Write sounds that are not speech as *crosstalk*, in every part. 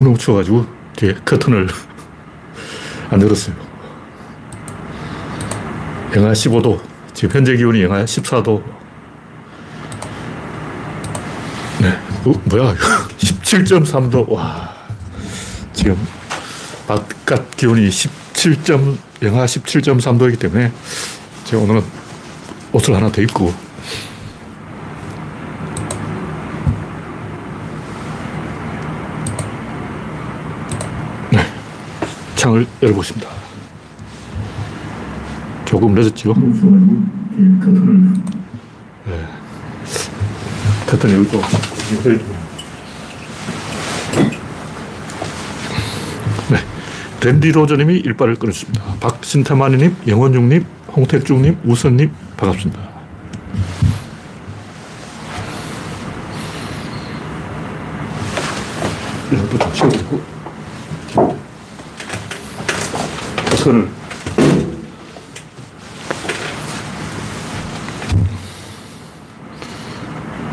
너무 추워가지고 뒤에 커튼을 *laughs* 안 열었어요. 영하 15도. 지금 현재 기온이 영하 14도. 네. 어, 뭐야. *laughs* 17.3도. 와. 지금 바깥 기온이 17. 영하 17.3도이기 때문에 제가 오늘은 옷을 하나 더 입고 창을 열어보십니다. 조금 늦었죠? 네. 커튼 열고 네. 랜디 로저님이 일발을 끊었습니다. 박신태만님, 영원중님, 홍택중님, 우선님 반갑습니다. 이것도 좀 치워주고 선을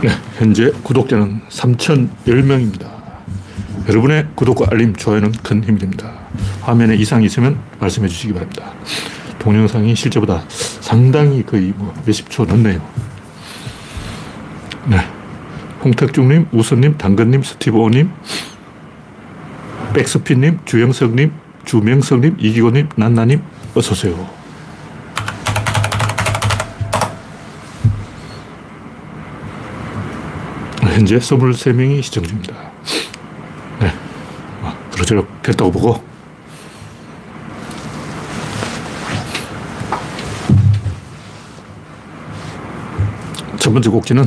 네, 현재 구독자는 3,010명입니다. 여러분의 구독과 알림, 좋아요는 큰 힘이 됩니다. 화면에 이상이 있으면 말씀해 주시기 바랍니다. 동영상이 실제보다 상당히 거의 뭐 몇십 초 늦네요. 네. 홍택중님, 우선님, 당근님, 스티브오님, 백스피님, 주영석님, 주명석님, 이기곤님, 난나님, 어서오세요. 현재 23명이 시청 중입니다. 네. 그러저럭 됐다고 보고. 첫 번째 곡지는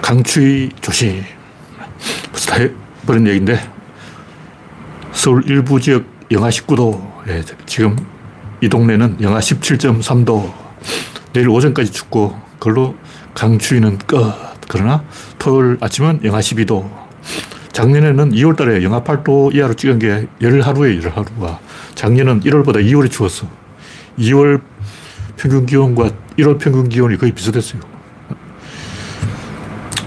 강추위 조심. 버린 얘기인데 서울 일부 지역 영하 19도. 예, 지금 이 동네는 영하 17.3도. 내일 오전까지 춥고 그걸로 강추위는 끝. 그러나 토요일 아침은 영하 12도. 작년에는 2월 달에 영하 8도 이하로 찍은 게 열하루에 열하루가. 작년은 1월보다 2월이 추웠어. 2월 평균 기온과 1월 평균 기온이 거의 비슷했어요.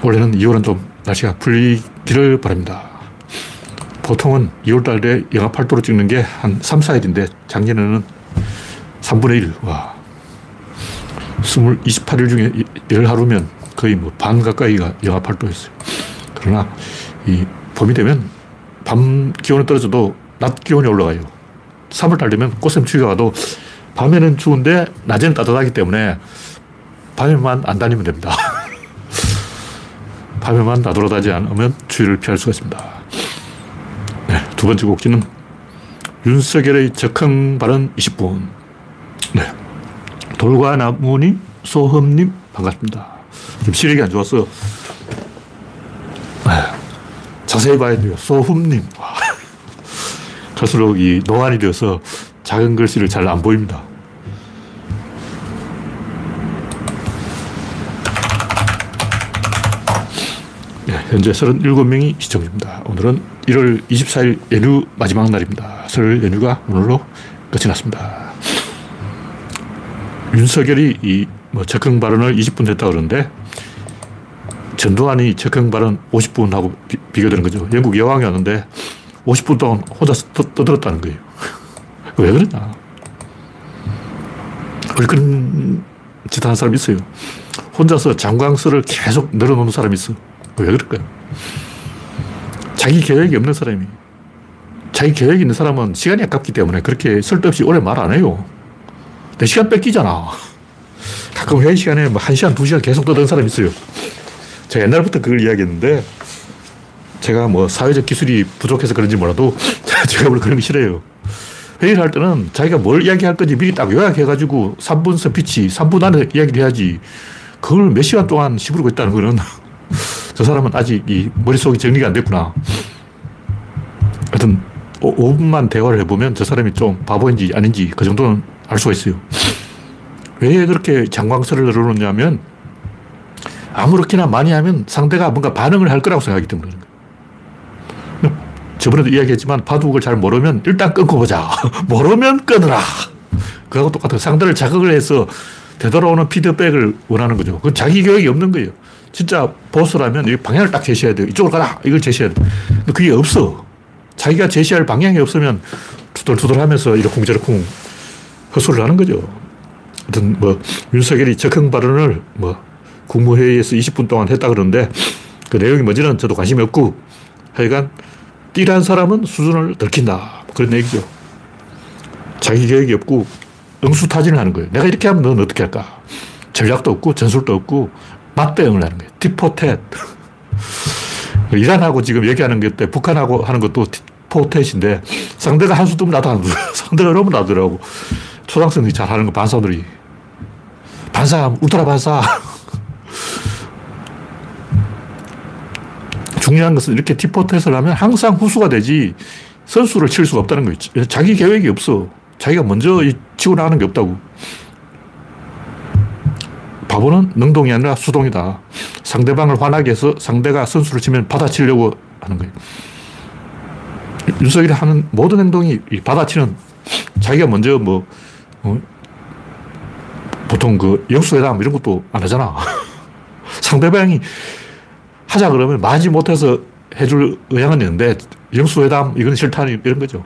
올해는 2월은 좀 날씨가 풀리기를 바랍니다. 보통은 2월 달에 영하 8도로 찍는 게 한 3, 4일인데 작년에는 3분의 1. 와. 20, 28일 중에 열 하루면 거의 뭐 반 가까이가 영하 8도였어요. 그러나 이 봄이 되면 밤 기온이 떨어져도 낮 기온이 올라가요. 3월 달 되면 꽃샘추위가 와도 밤에는 추운데 낮에는 따뜻하기 때문에 밤에만 안 다니면 됩니다. *laughs* 밤에만 나돌아다니지 않으면 추위를 피할 수가 있습니다. 네, 두 번째 곡지는 윤석열의 적흥 발언 20분. 네. 돌과 나무님, 소흠님, 반갑습니다. 좀 시력이 안 좋았어요. 네. 자세히 봐야 돼요. 소흠님. *laughs* 갈수록 이 노안이 되어서 작은 글씨를 잘 안 보입니다. 네, 현재 37명이 시청 중입니다. 오늘은 1월 24일 연휴 마지막 날입니다. 설 연휴가 오늘로 끝이 났습니다. 윤석열이 이 뭐 적흥 발언을 20분 했다 그러는데 전두환이 적흥 발언 50분 하고 비, 교되는 거죠. 영국 여왕이 왔는데 50분 동안 혼자 떠 들었다는 거예요. *laughs* 왜 그러냐. 왜 그런 짓 하는 사람이 있어요. 혼자서 장광설을 계속 늘어놓는 사람이 있어. 왜 그럴까요? 자기 계획이 없는 사람이. 자기 계획이 있는 사람은 시간이 아깝기 때문에 그렇게 쓸데없이 오래 말 안 해요. 내 시간 뺏기잖아. *laughs* 가끔 회의 시간에 뭐 1시간, 2시간 계속 떠드는 사람이 있어요. 제가 옛날부터 그걸 이야기했는데 제가 뭐 사회적 기술이 부족해서 그런지 몰라도 *laughs* 제가 원래 그런 거 싫어요. 회의를 할 때는 자기가 뭘 이야기할 건지 미리 딱 요약해가지고 3분 스피치, 3분 안에 이야기를 해야지 그걸 몇 시간 동안 시부르고 있다는 거는 저 사람은 아직 이 머릿속이 정리가 안 됐구나. 하여튼 5 분만 대화를 해보면 저 사람이 좀 바보인지 아닌지 그 정도는 알 수가 있어요. 왜 그렇게 장광설을 늘어놓냐면 아무렇게나 많이 하면 상대가 뭔가 반응을 할 거라고 생각하기 때문에 저번에도 이야기했지만 바둑을 잘 모르면 일단 끊고 보자. *laughs* 모르면 끊으라. 그거하고 똑같아요. 상대를 자극을 해서 되돌아오는 피드백을 원하는 거죠. 그건 자기 교육이 없는 거예요. 진짜 보스라면 이 방향을 딱 제시해야 돼요. 이쪽으로 가라! 이걸 제시해야 돼. 근데 그게 없어. 자기가 제시할 방향이 없으면 투덜투덜 하면서 이러쿵저러쿵 헛소리를 하는 거죠. 하여튼 뭐, 윤석열이 적응 발언을 뭐, 국무회의에서 20분 동안 했다 그러는데 그 내용이 뭔지는 저도 관심이 없고 하여간 띠란 사람은 수준을 들킨다. 그런 얘기죠. 자기 계획이 없고 응수타진을 하는 거예요. 내가 이렇게 하면 넌 어떻게 할까? 전략도 없고 전술도 없고 맞대응을 하는 거예요. 티포텟. *laughs* 이란하고 지금 얘기하는 게 북한하고 하는 것도 티포텟인데 상대가 한 수도 나도 안 *laughs* 상대가 너무 나더라고. 초등학생들이 잘 하는 거 반사들이. 반사, 울트라 반사. *laughs* 중요한 것은 이렇게 티포텟을 하면 항상 후수가 되지 선수를 칠 수가 없다는 거죠. 자기 계획이 없어. 자기가 먼저 치고 나가는 게 없다고. 바보는 능동이 아니라 수동이다. 상대방을 화나게 해서 상대가 선수를 치면 받아치려고 하는 거예요. 윤석열이 하는 모든 행동이 받아치는 자기가 먼저 뭐, 어, 보통 그 영수회담 이런 것도 안 하잖아. *laughs* 상대방이 하자 그러면 마지 못해서 해줄 의향은 있는데 영수회담 이건 싫다 이런 거죠.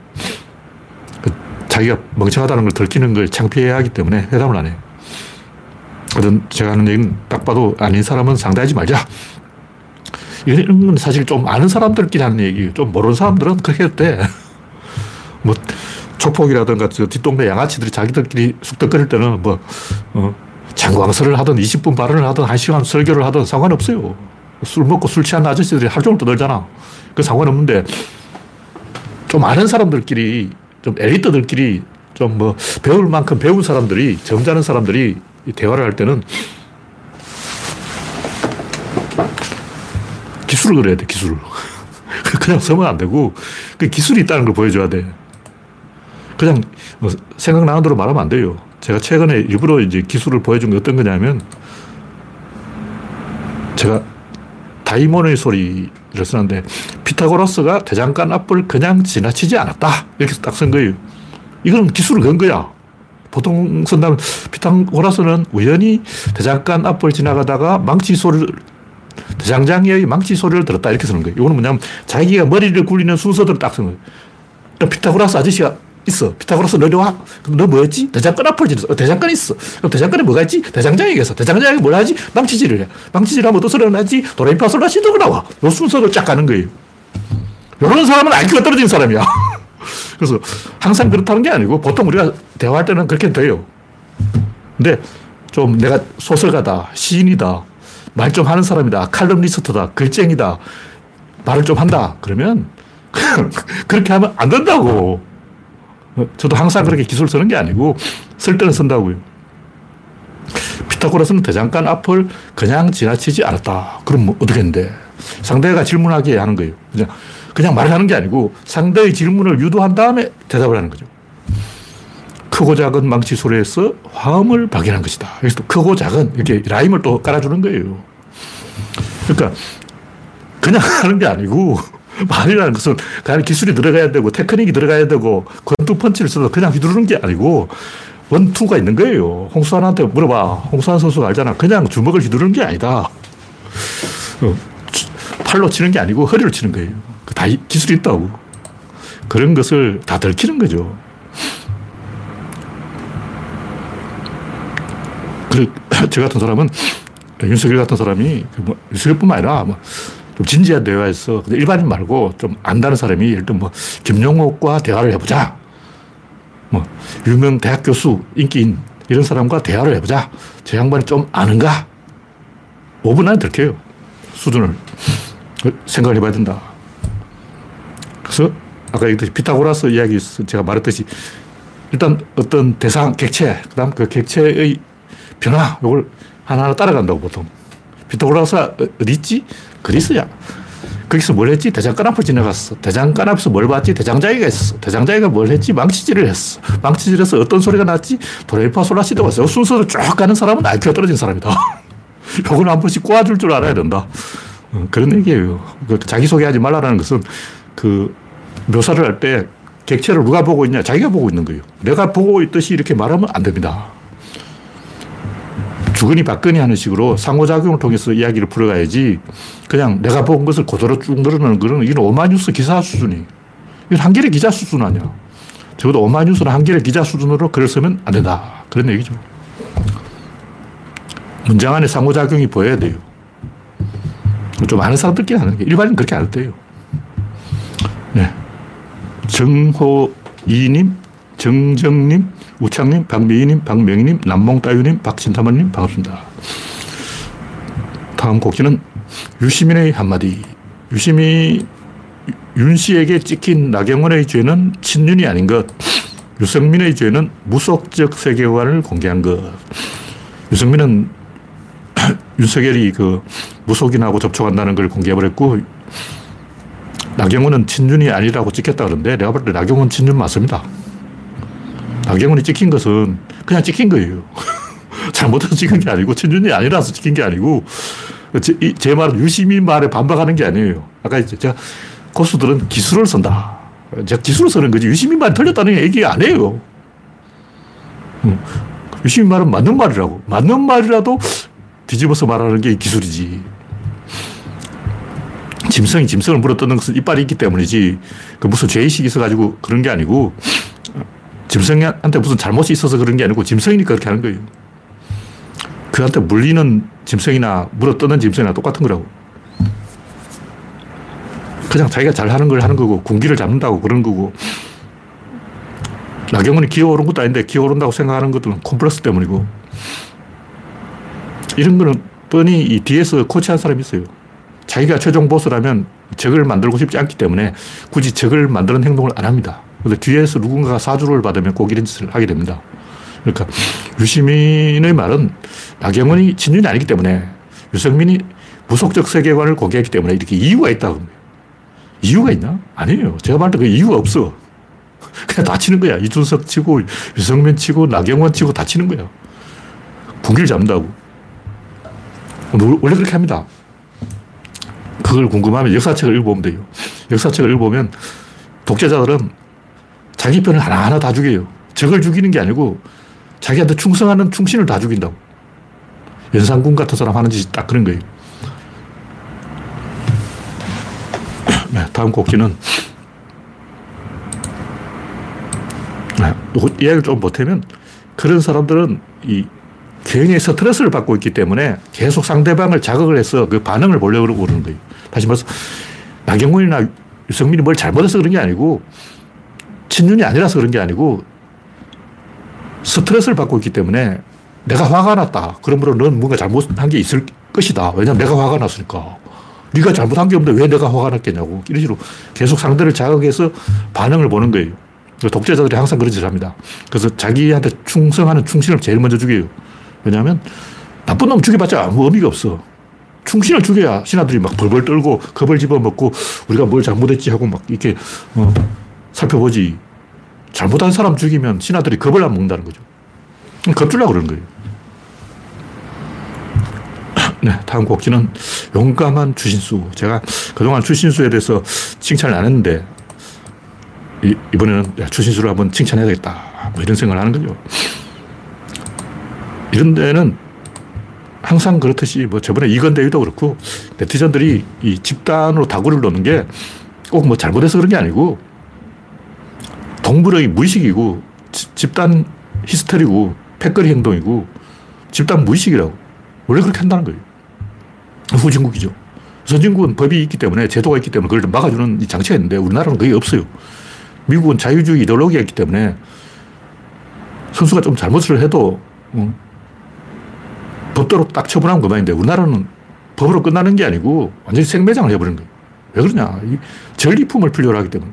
그 자기가 멍청하다는 걸 들키는 걸 창피해야 하기 때문에 회담을 안 해요. 그든 제가 하는 얘기는 딱 봐도 아닌 사람은 상대하지 말자. 이런 건 사실 좀 아는 사람들끼리 하는 얘기, 좀 모르는 사람들은 그렇게 해도 돼. *laughs* 뭐, 촉폭이라든가 저 뒷동네 양아치들이 자기들끼리 쑥덕거릴 때는 뭐, 어, 장광설을 하든 20분 발언을 하든 1시간 설교를 하든 상관없어요. 술 먹고 술 취한 아저씨들이 하루 종일 떠들잖아. 그 상관없는데 좀 아는 사람들끼리 좀 엘리트들끼리 좀 뭐 배울 만큼 배운 사람들이 점잖은 사람들이 대화를 할 때는 기술을 그려야 돼, 기술을. *laughs* 그냥 서면 안 되고, 그 기술이 있다는 걸 보여줘야 돼. 그냥 뭐 생각나는 대로 말하면 안 돼요. 제가 최근에 일부러 이제 기술을 보여준 게 어떤 거냐면, 제가 다이몬의 소리를 쓰는데, 피타고라스가 대장간 앞을 그냥 지나치지 않았다. 이렇게 딱 쓴 거예요. 이건 기술을 건 거야. 보통 쓴다면 피타고라스는 우연히 대장간 앞을 지나가다가 망치 소리를 대장장이의 망치 소리를 들었다 이렇게 쓰는 거예요. 이거는 뭐냐면 자기가 머리를 굴리는 순서대로 딱 쓰는 거예요. 그러니까 피타고라스 아저씨가 있어. 피타고라스 내려와. 그럼 너 뭐였지? 대장간 앞을 지났어. 어, 대장간이 있어. 그럼 대장간에 뭐가 있지? 대장장이가 있어. 대장장이 뭘 하지? 망치질을 해. 망치질 하면 어떤 소리가 나지? 도레미파솔라 시도가 나와. 요 순서를 쫙 가는 거예요. 이런 사람은 IQ가 떨어진 사람이야. *laughs* 그래서 항상 그렇다는 게 아니고 보통 우리가 대화할 때는 그렇게 돼요. 근데 좀 내가 소설가다, 시인이다, 말 좀 하는 사람이다, 칼럼니스트다, 글쟁이다, 말을 좀 한다. 그러면 *laughs* 그렇게 하면 안 된다고. 저도 항상 그렇게 기술 쓰는 게 아니고 쓸 때는 쓴다고요. 피타고라스는 대장간 앞을 그냥 지나치지 않았다. 그럼 뭐 어떻게 했는데? 상대가 질문하게 하는 거예요. 그냥 그냥 말을 하는 게 아니고 상대의 질문을 유도한 다음에 대답을 하는 거죠. 크고 작은 망치 소리에서 화음을 발견한 것이다. 또 크고 작은 이렇게 라임을 또 깔아주는 거예요. 그러니까 그냥 *laughs* 하는 게 아니고 *laughs* 말이라는 것은 그냥 기술이 들어가야 되고 테크닉이 들어가야 되고 권투 펀치를 써도 그냥 휘두르는 게 아니고 원투가 있는 거예요. 홍수환한테 물어봐. 홍수환 선수가 알잖아. 그냥 주먹을 휘두르는 게 아니다. 어, 팔로 치는 게 아니고 허리를 치는 거예요. 다 기술이 있다고. 그런 것을 다 들키는 거죠. *laughs* 저 같은 사람은, 윤석열 같은 사람이, 그 뭐, 윤석열뿐만 아니라, 뭐, 좀 진지한 대화에서, 일반인 말고 좀 안다는 사람이, 예를 들면 뭐, 김용옥과 대화를 해보자. 뭐, 유명 대학 교수, 인기인, 이런 사람과 대화를 해보자. 저 양반이 좀 아는가? 5분 안에 들켜요. 수준을. 생각을 해봐야 된다. 그래서 아까 얘기했듯이 피타고라스 이야기 제가 말했듯이 일단 어떤 대상, 객체, 그 다음 그 객체의 변화, 이걸 하나하나 따라간다고 보통. 피타고라스가 어디 있지? 그리스야. 거기서 뭘 했지? 대장간 앞을 지나갔어. 대장간 앞에서 뭘 봤지? 대장자기가 있었어. 대장자기가 뭘 했지? 망치질을 했어. 망치질에서 어떤 소리가 났지? 도레미파솔라시도가 있어. 순서를 쭉 가는 사람은 IQ가 떨어진 사람이다. *laughs* 요건 한 번씩 꼬아줄 줄 알아야 된다. 어, 그런 얘기예요. 그 자기소개하지 말라는 것은 그 묘사를 할 때 객체를 누가 보고 있냐? 자기가 보고 있는 거예요. 내가 보고 있듯이 이렇게 말하면 안 됩니다. 주거니 받거니 하는 식으로 상호작용을 통해서 이야기를 풀어가야지 그냥 내가 본 것을 그대로 쭉 늘어놓는 그런 이건 오마뉴스 기사 수준이 이건 한겨레 기자 수준 아니야. 적어도 오마뉴스나 한겨레 기자 수준으로 글을 쓰면 안 된다. 그런 얘기죠. 문장 안에 상호작용이 보여야 돼요. 좀 아는 사람들끼리 하는 게 일반인 그렇게 안 돼요. 네. 정호이님, 정정님, 우창님, 박미희님, 박명희님, 남몽따유님, 박신타만님 반갑습니다. 다음 곡지는 유시민의 한마디. 유시민, 윤 씨에게 찍힌 나경원의 죄는 친윤이 아닌 것. 유승민의 죄는 무속적 세계관을 공개한 것. 유승민은 *clears throat* 윤석열이 그 무속인하고 접촉한다는 걸 공개해버렸고, 나경원은 친윤이 아니라고 찍혔다 그러는데, 내가 볼 때 나경원 친윤 맞습니다. 나경원이 찍힌 것은 그냥 찍힌 거예요. *laughs* 잘못해서 찍은 게 아니고, 친윤이 아니라서 찍힌 게 아니고, 제, 제 말은 유시민 말에 반박하는 게 아니에요. 아까 제가 고수들은 기술을 쓴다. 제가 기술을 쓰는 거지. 유시민 말이 틀렸다는 얘기 안 해요. 음. 유시민 말은 맞는 말이라고. 맞는 말이라도 뒤집어서 말하는 게 기술이지. 짐승이 짐승을 물어뜯는 것은 이빨이 있기 때문이지, 그 무슨 죄의식이 있어가지고 그런 게 아니고, 짐승한테 무슨 잘못이 있어서 그런 게 아니고, 짐승이니까 그렇게 하는 거예요. 그한테 물리는 짐승이나 물어뜯는 짐승이나 똑같은 거라고. 그냥 자기가 잘 하는 걸 하는 거고, 군기를 잡는다고 그런 거고, 나경원이 기어오른 것도 아닌데 기어오른다고 생각하는 것들은 콤플렉스 때문이고, 이런 거는 뻔히 이 뒤에서 코치한 사람이 있어요. 자기가 최종 보스라면 적을 만들고 싶지 않기 때문에 굳이 적을 만드는 행동을 안 합니다. 근데 뒤에서 누군가가 사주를 받으면 꼭 이런 짓을 하게 됩니다. 그러니까 유시민의 말은 나경원이 친윤이 아니기 때문에 유승민이 무속적 세계관을 공개했기 때문에 이렇게 이유가 있다고. 이유가 있나? 아니에요. 제가 말할 때 그 이유가 없어. *laughs* 그냥 다치는 거야. 이준석 치고, 유승민 치고, 나경원 치고 다치는 거야. 분기를 잡는다고. 원래 그렇게 합니다. 그걸 궁금하면 역사책을 읽어보면 돼요. 역사책을 읽어보면 독재자들은 자기 편을 하나하나 다 죽여요. 적을 죽이는 게 아니고 자기한테 충성하는 충신을 다 죽인다고. 연산군 같은 사람 하는 짓이 딱 그런 거예요. 네, 다음 곡지는 네, 이야기를 좀 못하면 그런 사람들은 이 굉장히 스트레스를 받고 있기 때문에 계속 상대방을 자극을 해서 그 반응을 보려고 그러는 거예요. 다시 말해서 나경원이나 유승민이 뭘 잘못해서 그런 게 아니고 친윤이 아니라서 그런 게 아니고 스트레스를 받고 있기 때문에 내가 화가 났다. 그러므로 넌 뭔가 잘못한 게 있을 것이다. 왜냐면 내가 화가 났으니까. 네가 잘못한 게 없는데 왜 내가 화가 났겠냐고. 이런 식으로 계속 상대를 자극해서 반응을 보는 거예요. 독재자들이 항상 그런 짓을 합니다. 그래서 자기한테 충성하는 충신을 제일 먼저 죽여요. 왜냐하면 나쁜 놈 죽여봤자 아무 의미가 없어. 충신을 죽여야 신하들이 막 벌벌 떨고 겁을 집어먹고 우리가 뭘 잘못했지 하고 막 이렇게 어, 살펴보지. 잘못한 사람 죽이면 신하들이 겁을 안 먹는다는 거죠. 겁주려고 그러는 거예요. 네, 다음 곡지는 용감한 추신수. 제가 그동안 추신수에 대해서 칭찬을 안 했는데, 이, 번에는 추신수를 한번 칭찬해야겠다. 뭐 이런 생각을 하는 거죠. 이런 데는 항상 그렇듯이 뭐 저번에 이건대위도 그렇고 네티즌들이 이 집단으로 다구를 놓는 게 꼭 뭐 잘못해서 그런 게 아니고 동물의 무의식이고 집단 히스테리고 패거리 행동이고 집단 무의식이라고 원래 그렇게 한다는 거예요. 후진국이죠. 선진국은 법이 있기 때문에 제도가 있기 때문에 그걸 막아주는 장치가 있는데 우리나라는 그게 없어요. 미국은 자유주의 이데올로기가 있기 때문에 선수가 좀 잘못을 해도 법대로 딱 처분하면 그만인데 우리나라는 법으로 끝나는 게 아니고 완전히 생매장을 해버리는 거예요. 왜 그러냐. 전리품을 필요로 하기 때문에.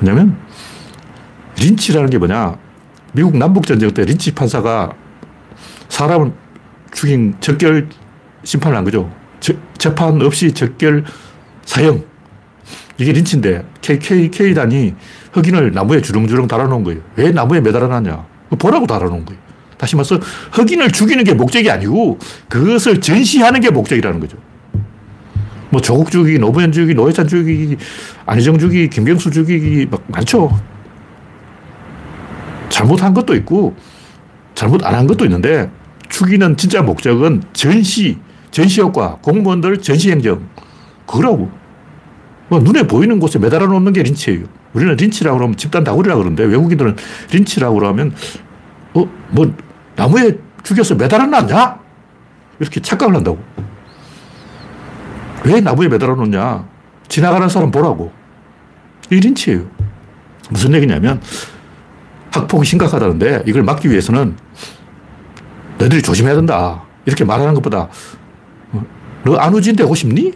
왜냐면 린치라는 게 뭐냐. 미국 남북전쟁 때 린치 판사가 사람을 죽인 적결 심판을 한 거죠. 저, 재판 없이 적결 사형. 이게 린치인데 KKK단이 흑인을 나무에 주렁주렁 달아놓은 거예요. 왜 나무에 매달아놨냐. 보라고 달아놓은 거예요. 다시 말해서 흑인을 죽이는 게 목적이 아니고 그것을 전시하는 게 목적이라는 거죠. 뭐 조국 죽이기, 노무현 죽이기, 노회찬 죽이기, 안희정 죽이기, 김경수 죽이기 막 많죠. 잘못한 것도 있고 잘못 안 한 것도 있는데 죽이는 진짜 목적은 전시, 전시 효과, 공무원들 전시 행정. 그거라고. 뭐 눈에 보이는 곳에 매달아 놓는 게 린치예요. 우리는 린치라고 그러면 집단 다구리라고 그러는데 외국인들은 린치라고 그러면 어, 뭐 나무에 죽여서 매달아 놨냐? 이렇게 착각을 한다고. 왜 나무에 매달아 놓냐? 지나가는 사람 보라고. 이 린치예요. 무슨 얘기냐면 학폭이 심각하다는데 이걸 막기 위해서는 너희들이 조심해야 된다. 이렇게 말하는 것보다 어, 너 안우진 되고 싶니?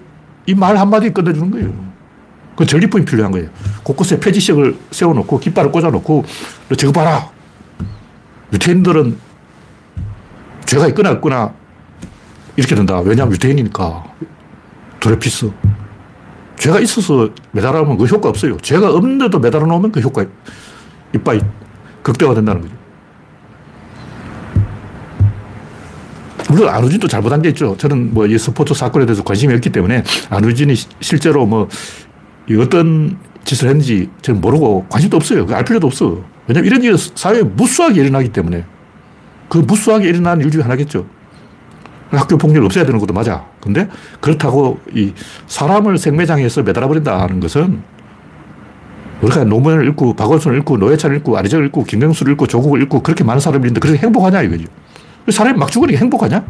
이 말 한마디 끝내주는 거예요. 그 전리품이 필요한 거예요. 곳곳에 폐지식을 세워놓고 깃발을 꽂아놓고 너 저거 봐라. 유태인들은 죄가 있거나 없거나 이렇게 된다. 왜냐하면 유태인이니까. 드레피스. 죄가 있어서 매달아 놓으면 그 효과 없어요. 죄가 없는데도 매달아 놓으면 그 효과 이빨이 극대화된다는 거죠. 물론 안우진도 잘못한 게 있죠. 저는 뭐 이 스포츠 사건에 대해서 관심이 없기 때문에 안우진이 실제로 뭐 어떤 짓을 했는지 저는 모르고 관심도 없어요. 알 필요도 없어. 왜냐면 이런 일은 사회에 무수하게 일어나기 때문에 그 무수하게 일어나는 일 중에 하나겠죠. 학교 폭력을 없애야 되는 것도 맞아. 근데 그렇다고 이 사람을 생매장해서 매달아버린다는 것은 우리가 노무현을 읽고 박원순을 읽고 노회찬을 읽고 안희정을 읽고 김경수를 읽고 조국을 읽고 그렇게 많은 사람을 읽는데 그렇게 행복하냐 이거죠. 사람이 막 죽으니까 행복하냐?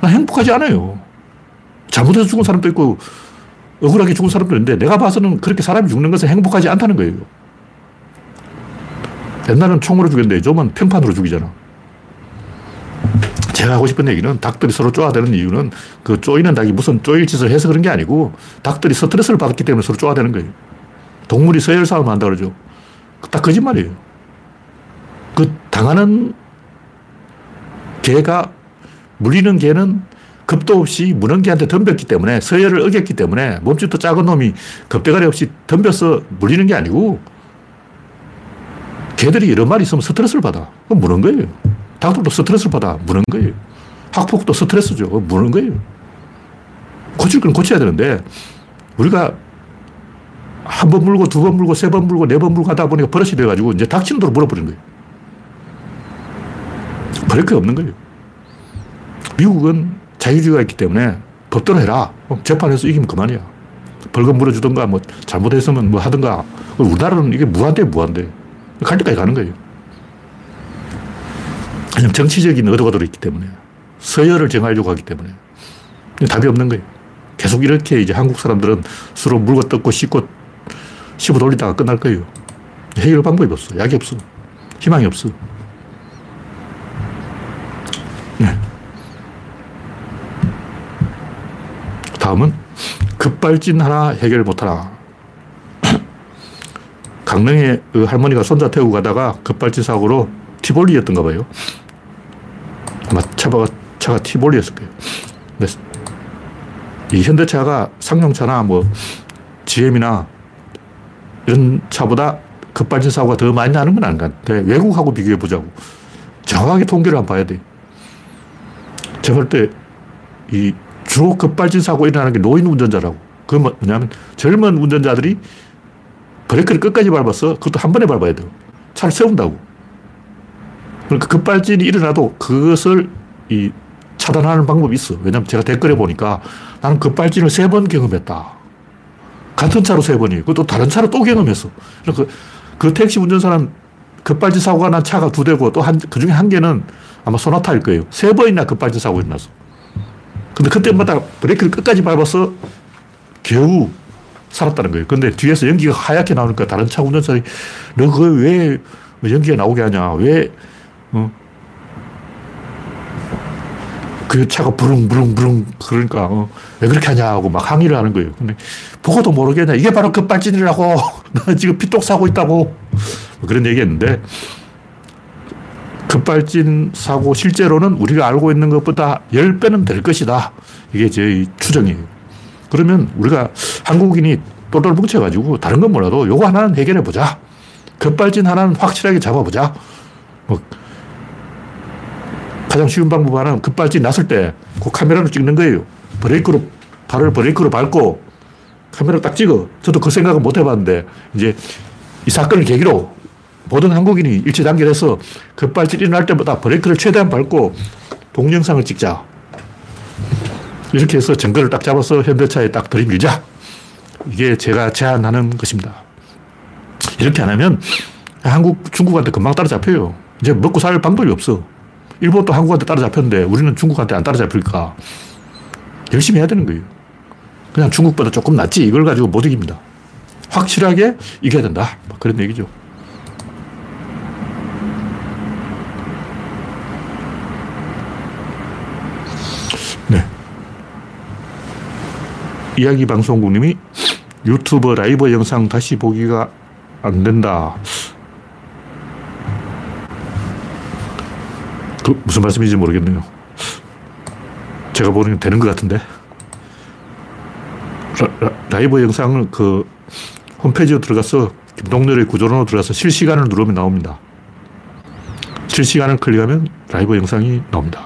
나 행복하지 않아요. 잘못해서 죽은 사람도 있고 억울하게 죽은 사람도 있는데 내가 봐서는 그렇게 사람이 죽는 것은 행복하지 않다는 거예요. 옛날은 총으로 죽였는데 요즘은 평판으로 죽이잖아. 제가 하고 싶은 얘기는 닭들이 서로 쪼아대는 이유는 그 쪼이는 닭이 무슨 쪼일 짓을 해서 그런 게 아니고 닭들이 스트레스를 받았기 때문에 서로 쪼아대는 거예요. 동물이 서열 싸움을 한다 그러죠. 딱 거짓말이에요. 그 당하는 개가 물리는 개는 겁도 없이 무는 개한테 덤볐기 때문에 서열을 어겼기 때문에 몸집도 작은 놈이 겁대가리 없이 덤벼서 물리는 게 아니고 개들이 여러 마리 있으면 스트레스를 받아. 그럼 무는 거예요. 닭들도 스트레스를 받아. 무는 거예요. 학폭도 스트레스죠. 무는 거예요. 고칠 건 고쳐야 되는데 우리가 한 번 물고 두 번 물고 세 번 물고 네 번 물고 하다 보니까 버릇이 돼가지고 이제 닥치는 대로 물어버린 거예요. 버릴 게 없는 거예요. 미국은 자유주의가 있기 때문에 법대로 해라. 재판에서 이기면 그만이야. 벌금 물어주든가 뭐 잘못했으면 뭐 하든가. 우리나라는 이게 무한대 무한대. 갈 때까지 가는 거예요. 왜냐면 정치적인 의도가 들어있기 때문에. 서열을 정하려고 하기 때문에. 답이 없는 거예요. 계속 이렇게 이제 한국 사람들은 서로 물고 뜯고 씻고 씹어 돌리다가 끝날 거예요. 해결 방법이 없어. 약이 없어. 희망이 없어. 네. 다음은 급발진 하나 해결 못하나. 강릉에 그 할머니가 손자 태우고 가다가 급발진 사고로 티볼리였던가 봐요. 아마 차가, 차가 티볼리였을 거예요. 근데 이 현대차가 상용차나 뭐 GM이나 이런 차보다 급발진 사고가 더 많이 나는 건 아닌 것 같아. 외국하고 비교해 보자고. 정확하게 통계를 한번 봐야 돼. 제가 볼때이 주로 급발진 사고 일어나는 게 노인 운전자라고. 뭐, 뭐냐면 젊은 운전자들이 브레이크를 끝까지 밟았어. 그것도 한 번에 밟아야 돼요. 차를 세운다고. 그러니까 급발진이 일어나도 그것을 이 차단하는 방법이 있어. 왜냐면 제가 댓글에 보니까 나는 급발진을 세 번 경험했다. 같은 차로 세 번이. 그것도 다른 차로 또 경험했어. 그, 그 택시 운전사는 급발진 사고가 난 차가 두 대고 또 한, 그 중에 한 개는 아마 소나타일 거예요. 세 번이나 급발진 사고가 일어났어. 근데 그때마다 브레이크를 끝까지 밟아서 겨우 살았다는 거예요. 근데 뒤에서 연기가 하얗게 나오니까 다른 차 운전사들이 너 그거 왜 연기가 나오게 하냐? 왜, 어? 그 차가 부릉부릉부릉 그러니까 어, 왜 그렇게 하냐고 막 항의를 하는 거예요. 근데 보고도 모르겠냐. 이게 바로 급발진이라고. *laughs* 나 지금 피똥 싸고 있다고. 뭐 그런 얘기 했는데 급발진 사고 실제로는 우리가 알고 있는 것보다 10배는 될 것이다. 이게 제 추정이에요. 그러면 우리가 한국인이 똘똘 뭉쳐가지고 다른 건 몰라도 요거 하나는 해결해 보자. 급발진 하나는 확실하게 잡아보자. 뭐 가장 쉬운 방법 하나는 급발진 났을 때 그 카메라로 찍는 거예요. 브레이크로, 발을 브레이크로 밟고 카메라 딱 찍어. 저도 그 생각은 못 해봤는데 이제 이 사건을 계기로 모든 한국인이 일치 단결해서 급발진 일어날 때마다 브레이크를 최대한 밟고 동영상을 찍자. 이렇게 해서 정거를 딱 잡아서 현대차에 딱 들이밀자. 이게 제가 제안하는 것입니다. 이렇게 안 하면 한국, 중국한테 금방 따라잡혀요. 이제 먹고 살 방법이 없어. 일본도 한국한테 따라잡혔는데 우리는 중국한테 안 따라잡힐까? 열심히 해야 되는 거예요. 그냥 중국보다 조금 낫지 이걸 가지고 못 이깁니다. 확실하게 이겨야 된다. 그런 얘기죠. 이야기 방송국님이 유튜브 라이브 영상 다시 보기가 안 된다. 그 무슨 말씀인지 모르겠네요. 제가 보는 되는 것 같은데. 라, 이브 영상을 그 홈페이지로 들어가서 김동렬의 구조론으로 들어가서 실시간을 누르면 나옵니다. 실시간을 클릭하면 라이브 영상이 나옵니다.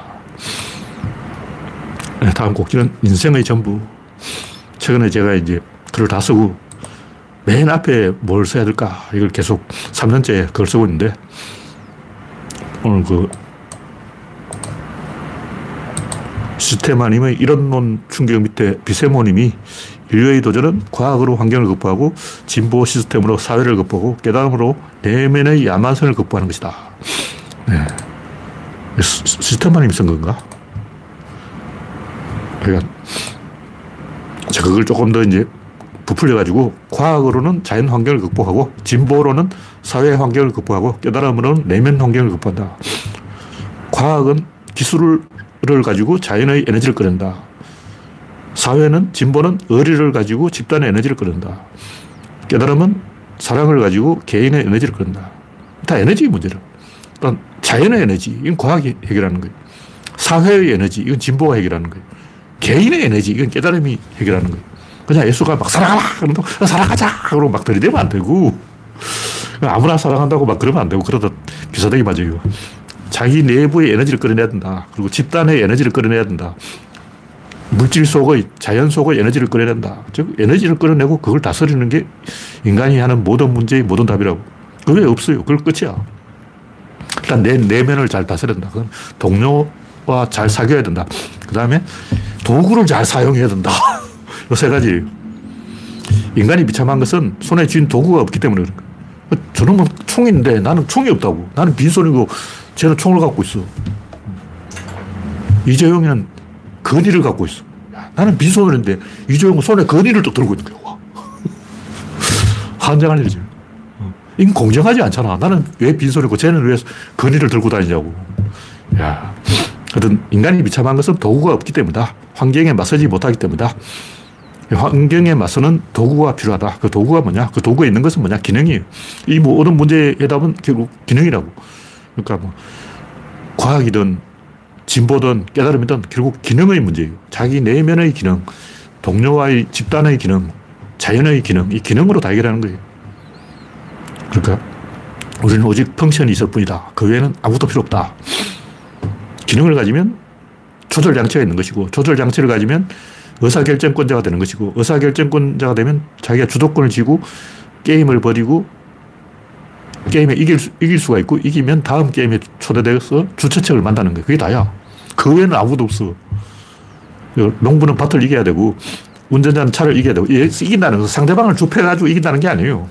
네, 다음 곡지는 인생의 전부. 최근에 제가 이제 글을 다 쓰고 맨 앞에 뭘 써야 될까 이걸 계속 3년째 그걸 쓰고 있는데 오늘 그 시스테마님의 이런론 충격 밑에 비세모님이 인류의 도전은 과학으로 환경을 극복하고 진보 시스템으로 사회를 극복하고 깨달음으로 내면의 야만성을 극복하는 것이다. 네. 시스템마님이 쓴 건가? 그러니까 제가 그걸 조금 더 이제 부풀려가지고 과학으로는 자연 환경을 극복하고 진보로는 사회 환경을 극복하고 깨달음으로는 내면 환경을 극복한다. 과학은 기술을 가지고 자연의 에너지를 끌어낸다. 사회는, 진보는 의리를 가지고 집단의 에너지를 끌어낸다. 깨달음은 사랑을 가지고 개인의 에너지를 끌어낸다. 다 에너지 문제라. 일단 자연의 에너지, 이건 과학이 해결하는 거예요. 사회의 에너지, 이건 진보가 해결하는 거예요. 개인의 에너지, 이건 깨달음이 해결하는 거예요. 그냥 예수가 막 사랑하라! 그러면 사랑하자! 그러고 막 들이대면 안 되고, 아무나 사랑한다고 막 그러면 안 되고, 그러다 기사되기 맞아요. 자기 내부의 에너지를 끌어내야 된다. 그리고 집단의 에너지를 끌어내야 된다. 물질 속의, 자연 속의 에너지를 끌어낸다. 즉, 에너지를 끌어내고 그걸 다스리는 게 인간이 하는 모든 문제의 모든 답이라고. 그게 없어요. 그걸 끝이야. 일단 내 내면을 잘 다스린다. 그건 동료와 잘 사귀어야 된다. 그 다음에 도구를 잘 사용해야 된다. *laughs* 이세 가지. 인간이 비참한 것은 손에 쥔 도구가 없기 때문에 그런 거야. 저놈은 총인데 나는 총이 없다고. 나는 빈손이고 쟤는 총을 갖고 있어. 이재용이는 건의를 갖고 있어. 나는 빈손인데 이재용은 손에 건의를 또 들고 있는 거야. *laughs* 환장할 일이지. 이건 공정하지 않잖아. 나는 왜 빈손이고 쟤는 왜 건의를 들고 다니냐고. 야. 하여튼 인간이 비참한 것은 도구가 없기 때문이다. 환경에 맞서지 못하기 때문이다. 환경에 맞서는 도구가 필요하다. 그 도구가 뭐냐? 그 도구에 있는 것은 뭐냐? 기능이에요. 이 모든 문제의 해답은 결국 기능이라고. 그러니까 뭐, 과학이든 진보든 깨달음이든 결국 기능의 문제예요. 자기 내면의 기능, 동료와의 집단의 기능, 자연의 기능, 이 기능으로 다 해결하는 거예요. 그러니까 우리는 오직 펑션이 있을 뿐이다. 그 외에는 아무것도 필요 없다. 기능을 가지면 조절 장치가 있는 것이고 조절 장치를 가지면 의사결정권자가 되는 것이고 의사결정권자가 되면 자기가 주도권을 쥐고 게임을 벌이고 게임에 이길, 수, 이길 수가 있고 이기면 다음 게임에 초대돼서 주최측을 만나는 거예요. 그게 다야. 그 외에는 아무도 없어. 농부는 밭을 이겨야 되고 운전자는 차를 이겨야 되고 이긴다는 것은 상대방을 좁혀가지고 이긴다는 게 아니에요.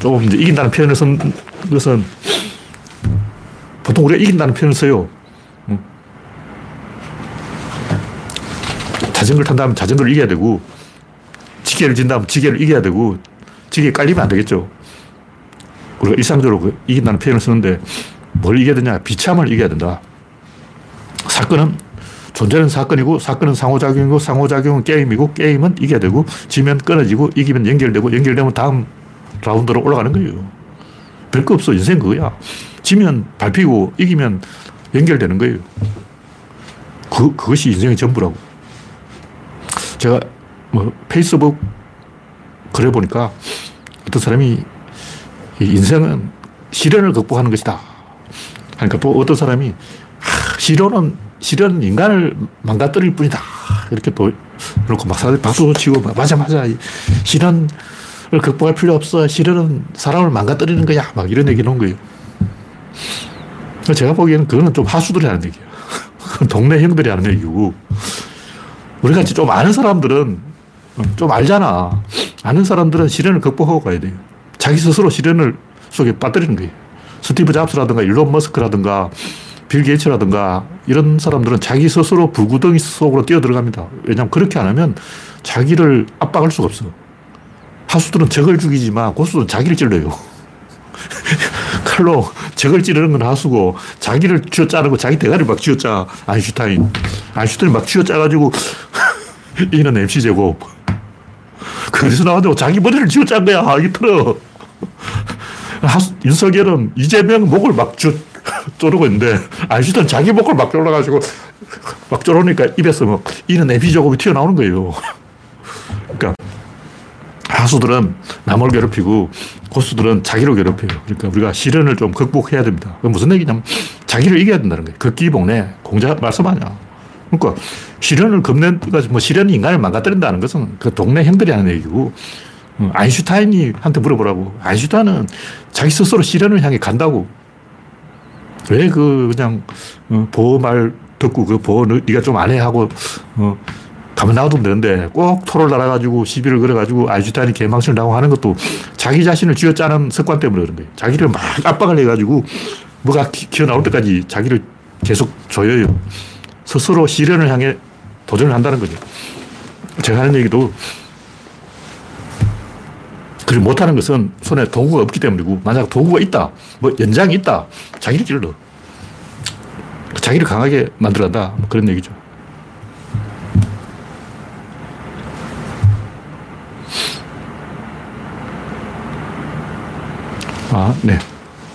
조금 이제 이긴다는 표현을 쓴 것은 보통 우리가 이긴다는 표현을 써요. 자전거를 탄다면 자전거를 이겨야 되고 지게를 진다면 지게를 이겨야 되고 지게 깔리면 안 되겠죠. 우리가 일상적으로 그 이긴다는 표현을 쓰는데 뭘 이겨야 되냐? 비참을 이겨야 된다. 사건은 존재는 사건이고 사건은 상호작용이고 상호작용은 게임이고 게임은 이겨야 되고 지면 끊어지고 이기면 연결되고 연결되면 다음 라운드로 올라가는 거예요. 별거 없어. 인생 그거야. 지면 밟히고 이기면 연결되는 거예요. 그, 그것이 인생의 전부라고. 제가 뭐 페이스북 그래 보니까 어떤 사람이 인생은 시련을 극복하는 것이다. 그러니까 또 어떤 사람이 시련은 시련은 인간을 망가뜨릴 뿐이다. 이렇게 또 그렇고 막 사람들이 박수 치고 맞아 맞아 시련 극복할 필요 없어. 시련은 사람을 망가뜨리는 거야. 막 이런 얘기 하는 거예요. 제가 보기에는 그거는 좀 하수들이 하는 얘기예요. *laughs* 동네 형들이 하는 얘기고. 우리 같이 좀 아는 사람들은 좀 알잖아. 아는 사람들은 시련을 극복하고 가야 돼요. 자기 스스로 시련을 속에 빠뜨리는 거예요. 스티브 잡스라든가 일론 머스크라든가 빌 게이츠라든가 이런 사람들은 자기 스스로 불구덩이 속으로 뛰어 들어갑니다. 왜냐하면 그렇게 안 하면 자기를 압박할 수가 없어. 하수들은 적을 죽이지만 고수들은 자기를 찔러요. *laughs* 칼로 적을 찌르는 건 하수고 자기를 쥐어 짜는 거 자기 대가리를 막 쥐어 짜 아인슈타인. 아인슈타인 막 쥐어 짜가지고 *laughs* 이는 MC 제곱. 그래서 나와가지고 자기 머리를 쥐어 짠 거야. 이게 틀어. 하수, 윤석열은 이재명 목을 막 쥐어 *laughs* 쪼르고 있는데 아인슈타인 자기 목을 막 졸라가지고 막 쪼르니까 입에서 막 이는 MC 제곱이 튀어나오는 거예요. 그러니까 하수들은 남을 괴롭히고 고수들은 자기를 괴롭혀요. 그러니까 우리가 시련을 좀 극복해야 됩니다. 그 무슨 얘기냐면 자기를 이겨야 된다는 거예요. 극기봉내 공자 말씀 아니야. 그러니까 시련을 겁내가 뭐 시련이 인간을 망가뜨린다는 것은 그 동네 형들이 하는 얘기고 어, 아인슈타인이 한테 물어보라고. 아인슈타인은 자기 스스로 시련을 향해 간다고. 왜 그 그냥 어, 보호 말 듣고 그 보호 네가 좀 안 해 하고 어, 가만 놔두면 되는데 꼭 토를 날아가지고 시비를 걸어가지고 아인슈타인이 개망신을 당하고 하는 것도 자기 자신을 쥐어짜는 습관 때문에 그런 거예요. 자기를 막 압박을 해가지고 뭐가 기어 나올 때까지 자기를 계속 조여요. 스스로 시련을 향해 도전을 한다는 거죠. 제가 하는 얘기도 그리 못하는 것은 손에 도구가 없기 때문이고 만약 도구가 있다, 뭐 연장이 있다, 자기를 찔러. 자기를 강하게 만들어간다. 뭐 그런 얘기죠. 아, 네.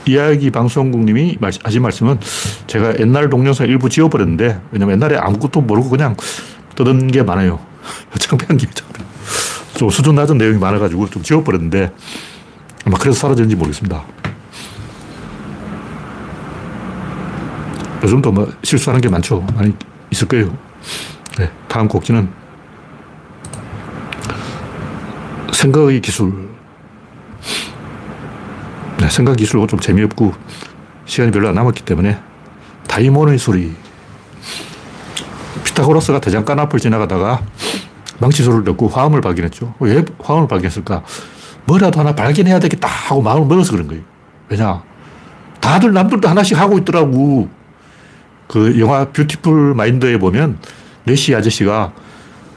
이야기 방송국님이 하신 말씀은 제가 옛날 동영상 일부 지워버렸는데, 왜냐면 옛날에 아무것도 모르고 그냥 떠든 게 많아요. *laughs* 창피한 게좀 수준 낮은 내용이 많아가지고 좀 지워버렸는데, 아마 그래서 사라졌는지 모르겠습니다. 요즘도 뭐 실수하는 게 많죠. 많이 있을 거예요. 네, 다음 곡지는 생각의 기술. 네, 생각 기술도 좀 재미없고 시간이 별로 안 남았기 때문에 다이몬의 소리. 피타고라스가 대장간 앞을 지나가다가 망치 소리를 듣고 화음을 발견했죠. 왜 화음을 발견했을까? 뭐라도 하나 발견해야 되겠다 하고 마음을 먹어서 그런 거예요. 왜냐? 다들 남들도 하나씩 하고 있더라고. 그 영화 뷰티풀 마인드에 보면 내시 아저씨가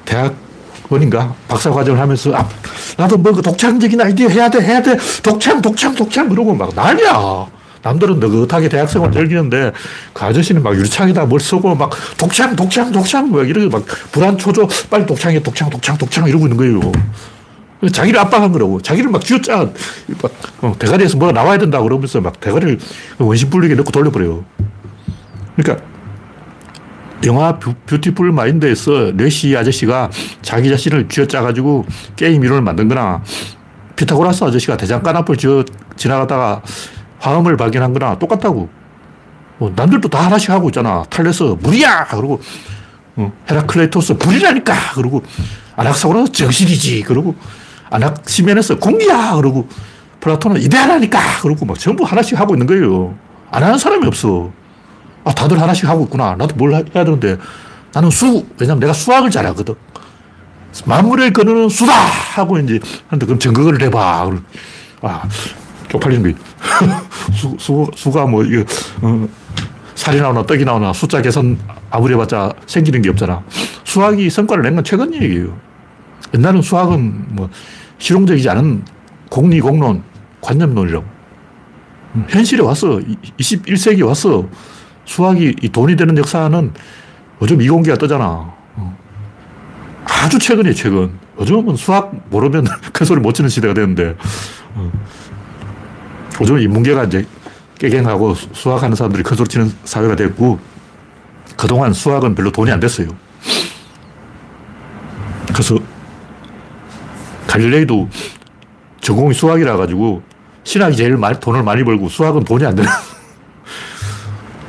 대학원인가 박사 과정을 하면서 아, 나도 뭔가 독창적인 아이디어 해야 돼, 해야 돼. 독창, 독창, 독창. 그러고 막 난리야. 남들은 느긋하게 대학생활 즐기는데 그 아저씨는 막 유리창에다 뭘 쓰고 막 독창, 독창, 독창 막 이렇게 막 불안 초조 빨리 독창해, 독창, 독창, 독창 이러고 있는 거예요. 자기를 압박한 거라고. 자기를 막 쥐어짜. 막 어, 대가리에서 뭐가 나와야 된다 그러면서 막 대가리를 원심분리기에 넣고 돌려버려요. 그러니까 영화 뷰티풀 마인드에서 내시 아저씨가 자기 자신을 쥐어짜가지고 게임 이론을 만든 거나 피타고라스 아저씨가 대장간 앞을 지나가다가 화음을 발견한 거나 똑같다고. 뭐 남들도 다 하나씩 하고 있잖아. 탈레스 물이야! 그러고 어, 헤라클레이토스 불이라니까! 그러고 아낙사고라스 정신이지! 그러고 아낙시메네스 공기야! 그러고 플라톤은 이데아라니까! 그러고 막 전부 하나씩 하고 있는 거예요. 안 하는 사람이 없어. 아, 다들 하나씩 하고 있구나. 나도 뭘 해야 되는데. 나는 수, 왜냐면 내가 수학을 잘하거든. 만물의 근원은 수다! 하고 이제, 하는데 그럼 증거를 해봐. 아, 쪽팔리는 거예요. *laughs* 수, 수, 수가 뭐, 이거, 어, 살이 나오나 떡이 나오나 숫자 계산 아무리 해봤자 생기는 게 없잖아. 수학이 성과를 낸 건 최근 얘기예요. 옛날은 수학은 뭐, 실용적이지 않은 공리 공론, 관념론이라고. 현실에 왔어. 21세기 왔어. 수학이 돈이 되는 역사는 요즘 이공계가 뜨잖아. 어. 아주 최근이에요, 최근. 요즘은 수학 모르면 *laughs* 큰 소리 못 치는 시대가 됐는데, 어. 요즘 인문계가 이제 깨갱하고 수학하는 사람들이 큰 소리 치는 사회가 됐고, 그동안 수학은 별로 돈이 안 됐어요. 그래서 갈릴레이도 전공이 수학이라 가지고 신학이 제일 많이, 돈을 많이 벌고 수학은 돈이 안 되는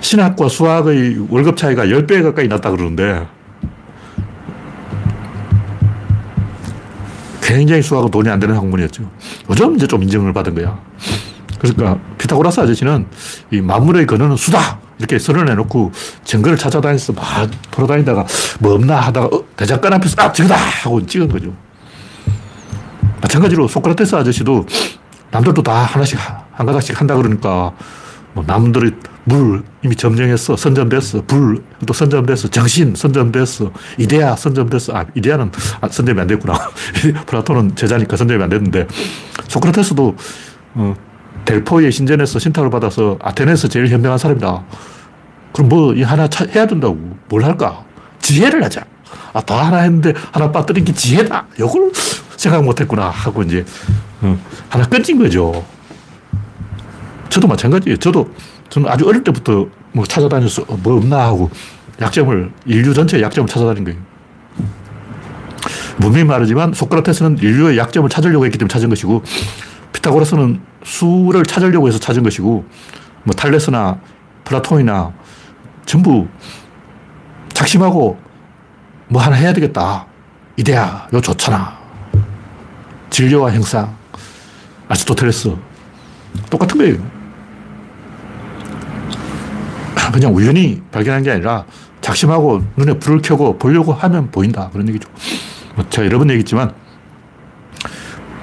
신학과 수학의 월급 차이가 10배 가까이 났다 그러는데 굉장히 수학은 돈이 안 되는 학문이었죠. 요즘 이제 좀 인정을 받은 거야. 그러니까 피타고라스 아저씨는 이 만물의 근원은 수다! 이렇게 선언을 해놓고 증거를 찾아다니면서 막 돌아다니다가 뭐 없나 하다가 어, 대작관 앞에서 아, 저거다! 하고 찍은 거죠. 마찬가지로 소크라테스 아저씨도 남들도 다 하나씩 한 가닥씩 한다 그러니까 뭐 남들이 물 이미 점령했어. 선점됐어. 불 또 선점됐어. 정신 선점됐어. 이데아 선점됐어. 아 이데아는 아, 선점이 안 됐구나. *laughs* 플라톤은 제자니까 선점이 안 됐는데. 소크라테스도 어, 델포의 신전에서 신탁을 받아서 아테네에서 제일 현명한 사람이다. 그럼 뭐 하나 차, 해야 된다고. 뭘 할까? 지혜를 하자. 아, 다 하나 했는데 하나 빠뜨린 게 지혜다. 이걸 생각 못 했구나 하고 이제 어, 하나 끊진 거죠. 저도 마찬가지예요. 저도 저는 아주 어릴 때부터 뭐 찾아다녀서 어, 뭐 없나 하고 약점을 인류 전체의 약점을 찾아다닌 거예요. 분명히 말하지만 소크라테스는 인류의 약점을 찾으려고 했기 때문에 찾은 것이고 피타고라스는 수를 찾으려고 해서 찾은 것이고 뭐 탈레스나 플라톤이나 전부 작심하고 뭐 하나 해야 되겠다. 이데아, 요 좋잖아. 질료와 형상. 아리스토텔레스. 똑같은 거예요. 그냥 우연히 발견한 게 아니라 작심하고 눈에 불을 켜고 보려고 하면 보인다. 그런 얘기죠. 뭐 제가 여러 번 얘기했지만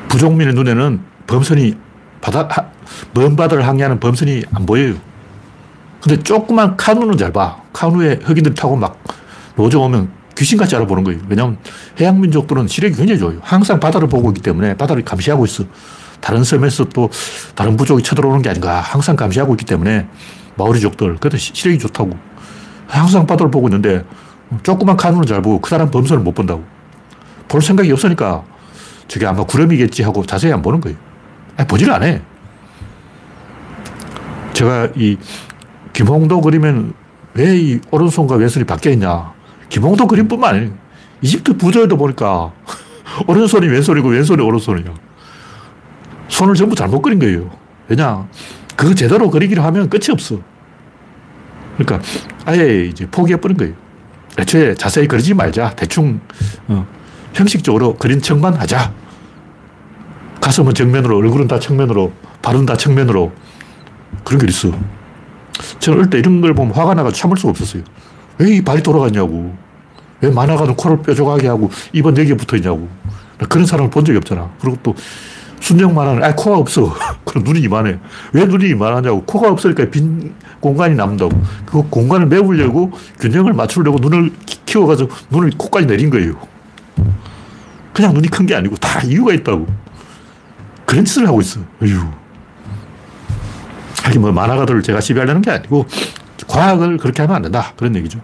부족민의 눈에는 범선이 바다, 먼 바다를 항해하는 범선이 안 보여요. 근데 조그만 카누는 잘 봐. 카누에 흑인들이 타고 막 노조 오면 귀신같이 알아보는 거예요. 왜냐하면 해양민족들은 시력이 굉장히 좋아요. 항상 바다를 보고 있기 때문에 바다를 감시하고 있어. 다른 섬에서 또 다른 부족이 쳐들어오는 게 아닌가. 항상 감시하고 있기 때문에 마오리 족들, 그래도 시력이 좋다고. 항상 바다를 보고 있는데 조그만 카누는 잘 보고 크다란 범선을 못 본다고. 볼 생각이 없으니까 저게 아마 구름이겠지 하고 자세히 안 보는 거예요. 아니, 보지를 안 해. 제가 이 김홍도 그리면 왜 이 오른손과 왼손이 바뀌어 있냐. 김홍도 그림뿐만 아니에요. 이집트 부조에도 보니까 *laughs* 오른손이 왼손이고 왼손이 오른손이야. 손을 전부 잘못 그린 거예요. 왜냐? 그거 제대로 그리기로 하면 끝이 없어. 그러니까 아예 이제 포기해버린 거예요. 애초에 자세히 그리지 말자. 대충, 어, 형식적으로 그린 척만 하자. 가슴은 정면으로, 얼굴은 다 측면으로, 발은 다 측면으로. 그런 게 있어. 저는 어릴 때 이런 걸 보면 화가 나가지고 참을 수가 없었어요. 왜 이 발이 돌아갔냐고. 왜 만화가는 코를 뾰족하게 하고 입은 여기에 붙어 있냐고. 그런 사람을 본 적이 없잖아. 그리고 또 순정 만화는, 아, 코가 없어. *laughs* 그럼 눈이 이만해. 왜 눈이 이만하냐고. 코가 없으니까 빈 공간이 남는다고. 그 공간을 메우려고 균형을 맞추려고 눈을 키워가지고 눈을 코까지 내린 거예요. 그냥 눈이 큰 게 아니고 다 이유가 있다고. 그런 짓을 하고 있어. 어휴. 하긴 뭐 만화가들을 제가 시비하려는 게 아니고 과학을 그렇게 하면 안 된다. 그런 얘기죠.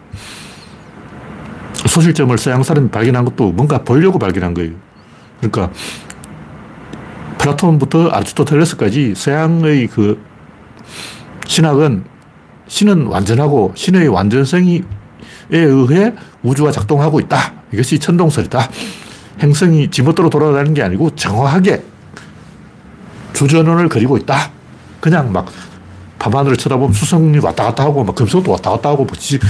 소실점을 서양 사람이 발견한 것도 뭔가 보려고 발견한 거예요. 그러니까 플라톤부터 아리스토텔레스까지 서양의 그 신학은 신은 완전하고 신의 완전성에 의해 우주가 작동하고 있다. 이것이 천동설이다. 행성이 지멋대로 돌아다니는 게 아니고 정확하게 주전원을 그리고 있다. 그냥 막 밤하늘을 쳐다보면 수성이 왔다 갔다 하고 막 금성도 왔다 갔다 하고 뭐지.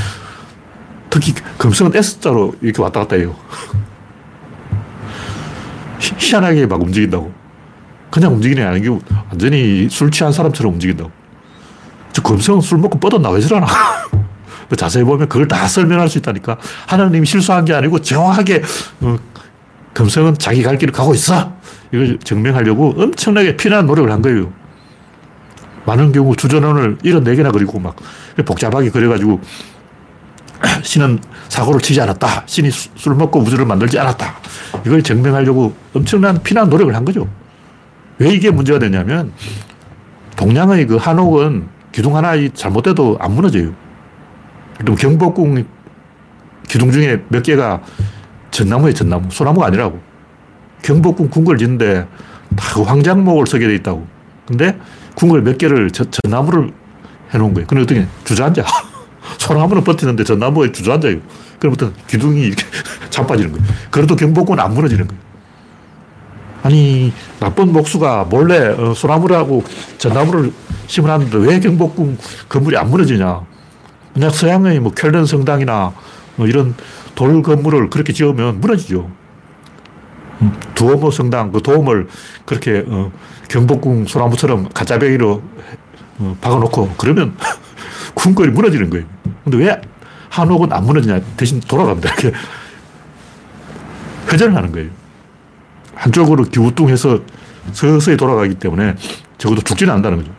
특히 금성은 S자로 이렇게 왔다 갔다 해요. *laughs* 희한하게 막 움직인다고. 그냥 움직이는 게 아니고 완전히 술 취한 사람처럼 움직인다고. 저 금성은 술 먹고 뻗었나? 왜 저러나? 자세히 보면 그걸 다 설명할 수 있다니까. 하나님이 실수한 게 아니고 정확하게 어, 금성은 자기 갈 길을 가고 있어. 이걸 증명하려고 엄청나게 피난 노력을 한 거예요. 많은 경우 주전원을 74개나 그리고 막 복잡하게 그려가지고 *clears throat* 신은 사고를 치지 않았다. 신이 술 먹고 우주를 만들지 않았다. 이걸 증명하려고 엄청난 피난 노력을 한 거죠. 왜 이게 문제가 되냐면 동양의 그 한옥은 기둥 하나 잘못돼도 안 무너져요. 그럼 경복궁 기둥 중에 몇 개가 전나무에 전나무, 소나무가 아니라고. 경복궁 궁궐 짓는데 다그 황장목을 서게 돼 있다고. 근데 궁궐 몇 개를 저, 전나무를 해놓은 거예요. 근데 어떻게 주저앉아. *laughs* 소나무는 버티는데 전나무에 주저앉아요. 그러부터 기둥이 이렇게 *laughs* 자빠지는 거예요. 그래도 경복궁은 안 무너지는 거예요. 아니, 나쁜 목수가 몰래 어, 소나무라고 전나무를 심어놨는데 왜 경복궁 건물이 안 무너지냐. 만약 서양의 뭐 켈른 성당이나 뭐 이런 돌 건물을 그렇게 지으면 무너지죠. 음, 두오모 성당 그 도움을 그렇게 어, 경복궁 소나무처럼 가짜배기로 어, 박아놓고 그러면 *laughs* 궁궐이 무너지는 거예요. 근데 왜 한옥은 안 무너지냐? 대신 돌아갑니다. *laughs* 이렇게 회전을 하는 거예요. 한쪽으로 기우뚱해서 서서히 돌아가기 때문에 적어도 죽지는 않는다는 거죠.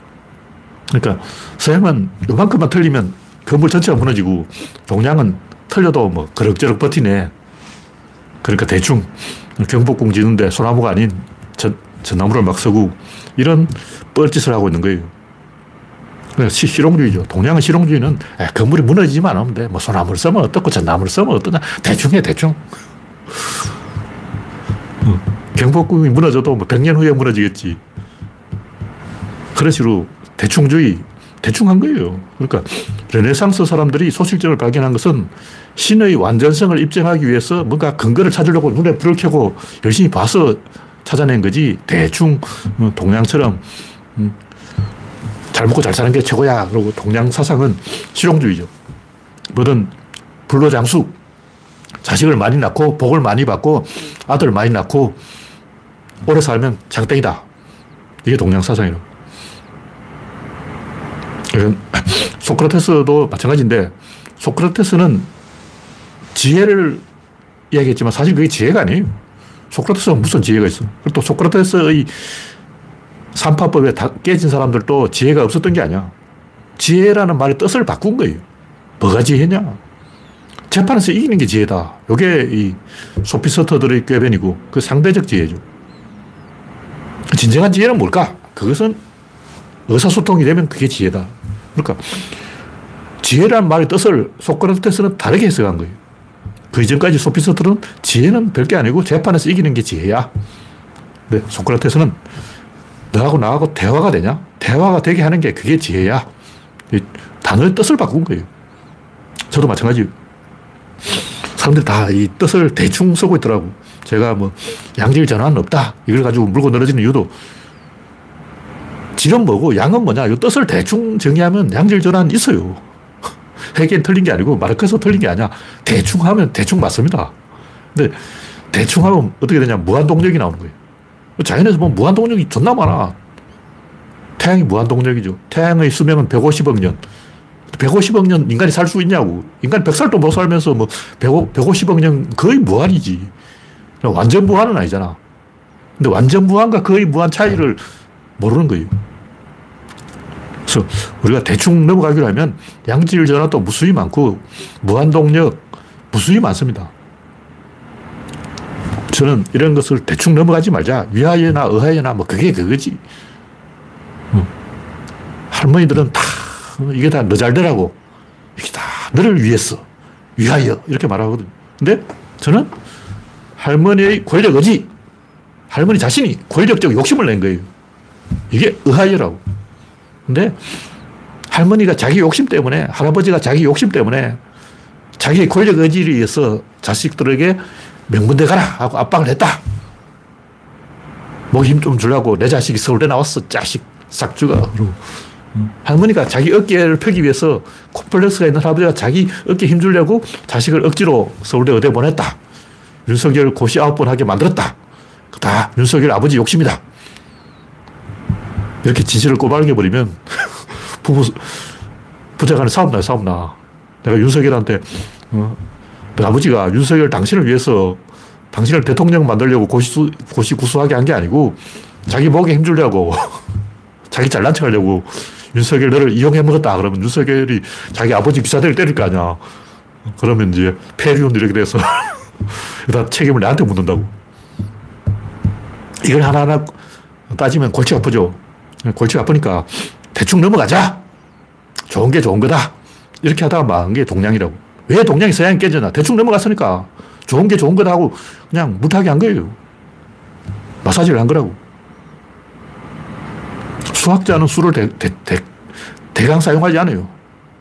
그러니까 서양은 이만큼만 틀리면 건물 전체가 무너지고 동양은 틀려도 뭐 그럭저럭 버티네. 그러니까 대충 경복궁 지는데 소나무가 아닌 전, 전나무를 막 서고 이런 뻘짓을 하고 있는 거예요. 그러니까 시, 실용주의죠. 동양은 실용주의는 에, 건물이 무너지지만 않으면 돼. 뭐 소나무를 쓰면 어떻고 전나무를 쓰면 어떠냐. 대충 해, 대충. 어, 경복궁이 무너져도 뭐 100년 후에 무너지겠지. 그런 식으로 대충주의, 대충 한 거예요. 그러니까 르네상스 사람들이 소실점을 발견한 것은 신의 완전성을 입증하기 위해서 뭔가 근거를 찾으려고 눈에 불을 켜고 열심히 봐서 찾아낸 거지 대충 어, 동양처럼 음, 잘 먹고 잘 사는 게 최고야. 그리고 동양 사상은 실용주의죠. 뭐든 불로장수 자식을 많이 낳고 복을 많이 받고 아들 많이 낳고 오래 살면 장땡이다. 이게 동양 사상이에요. *laughs* 소크라테스도 마찬가지인데 소크라테스는 지혜를 이야기했지만 사실 그게 지혜가 아니에요. 소크라테스가 무슨 지혜가 있어. 또 소크라테스의 삼파법에 다 깨진 사람들도 지혜가 없었던 게 아니야. 지혜라는 말의 뜻을 바꾼 거예요. 뭐가 지혜냐? 재판에서 이기는 게 지혜다. 이게 이 소피스터들의 꾀변이고 그 상대적 지혜죠. 진정한 지혜는 뭘까? 그것은 의사소통이 되면 그게 지혜다. 그러니까 지혜란 말의 뜻을 소크라테스는 다르게 해석한 거예요. 그 이전까지 소피스트들은 지혜는 별게 아니고 재판에서 이기는 게 지혜야. 근데 소크라테스는 너하고 나하고 대화가 되냐? 대화가 되게 하는 게 그게 지혜야. 단어의 뜻을 바꾼 거예요. 저도 마찬가지. 사람들이 다 이 뜻을 대충 쓰고 있더라고. 제가 뭐 양질 전환은 없다. 이걸 가지고 물고 늘어지는 이유도 질은 뭐고 양은 뭐냐. 이 뜻을 대충 정의하면 양질 전환 있어요. *laughs* 해겐 틀린 게 아니고 마르크스 틀린 게 아니야. 대충 하면 대충 맞습니다. 근데 대충 하면 어떻게 되냐. 무한동력이 나오는 거예요. 자연에서 보면 무한동력이 존나 많아. 태양이 무한동력이죠. 태양의 수명은 150억 년. 150억 년 인간이 살 수 있냐고. 인간이 100살도 못 살면서 뭐 150억 년 거의 무한이지. 완전 무한은 아니잖아. 근데 완전 무한과 거의 무한 차이를 모르는 거예요. 그래서 우리가 대충 넘어가기로 하면 양질 전화도 무수히 많고 무한동력 무수히 많습니다. 저는 이런 것을 대충 넘어가지 말자. 위하여나 의하여나 뭐 그게 그거지. 어. 할머니들은 다 이게 다 너 잘 되라고. 이게 다 너를 위해서. 위하여. 이렇게 말하거든. 근데 저는 할머니의 권력 의지, 할머니 자신이 권력적 욕심을 낸 거예요. 이게 의하여라고. 근데 할머니가 자기 욕심 때문에, 할아버지가 자기 욕심 때문에 자기의 권력 의지를 위해서 자식들에게 명문대 가라 하고 압박을 했다. 뭐 힘 좀 주려고 내 자식이 서울대 나왔어. 자식 싹 죽어. 그러고. 할머니가 자기 어깨를 펴기 위해서 콤플렉스가 있는 할아버지가 자기 어깨 힘 주려고 자식을 억지로 서울대 의대 보냈다. 윤석열 고시 아홉 번 하게 만들었다. 다 윤석열 아버지 욕심이다. 이렇게 진실을 꼬발겨 버리면 *laughs* 부부, 부자 간에 싸움 나요, 싸움 나. 내가 윤석열한테, 어, 아버지가 윤석열 당신을 위해서 당신을 대통령 만들려고 고시, 고시 구수하게 한 게 아니고 자기 목에 힘주려고 *laughs* 자기 잘난 척 하려고 윤석열 너를 이용해 먹었다. 그러면 윤석열이 자기 아버지 기사들을 때릴 거 아니야. 그러면 이제 폐륜 이렇게 돼서 다 책임을 내한테 묻는다고. 이걸 하나하나 따지면 골치 아프죠. 골치 아프니까 대충 넘어가자. 좋은 게 좋은 거다. 이렇게 하다가 망한 게 동양이라고. 왜 동양이 서양이 깨졌나? 대충 넘어갔으니까 좋은 게 좋은 거다 하고 그냥 무하게 한 거예요. 마사지를 한 거라고. 수학자는 수를 대, 대, 대, 대강 사용하지 않아요.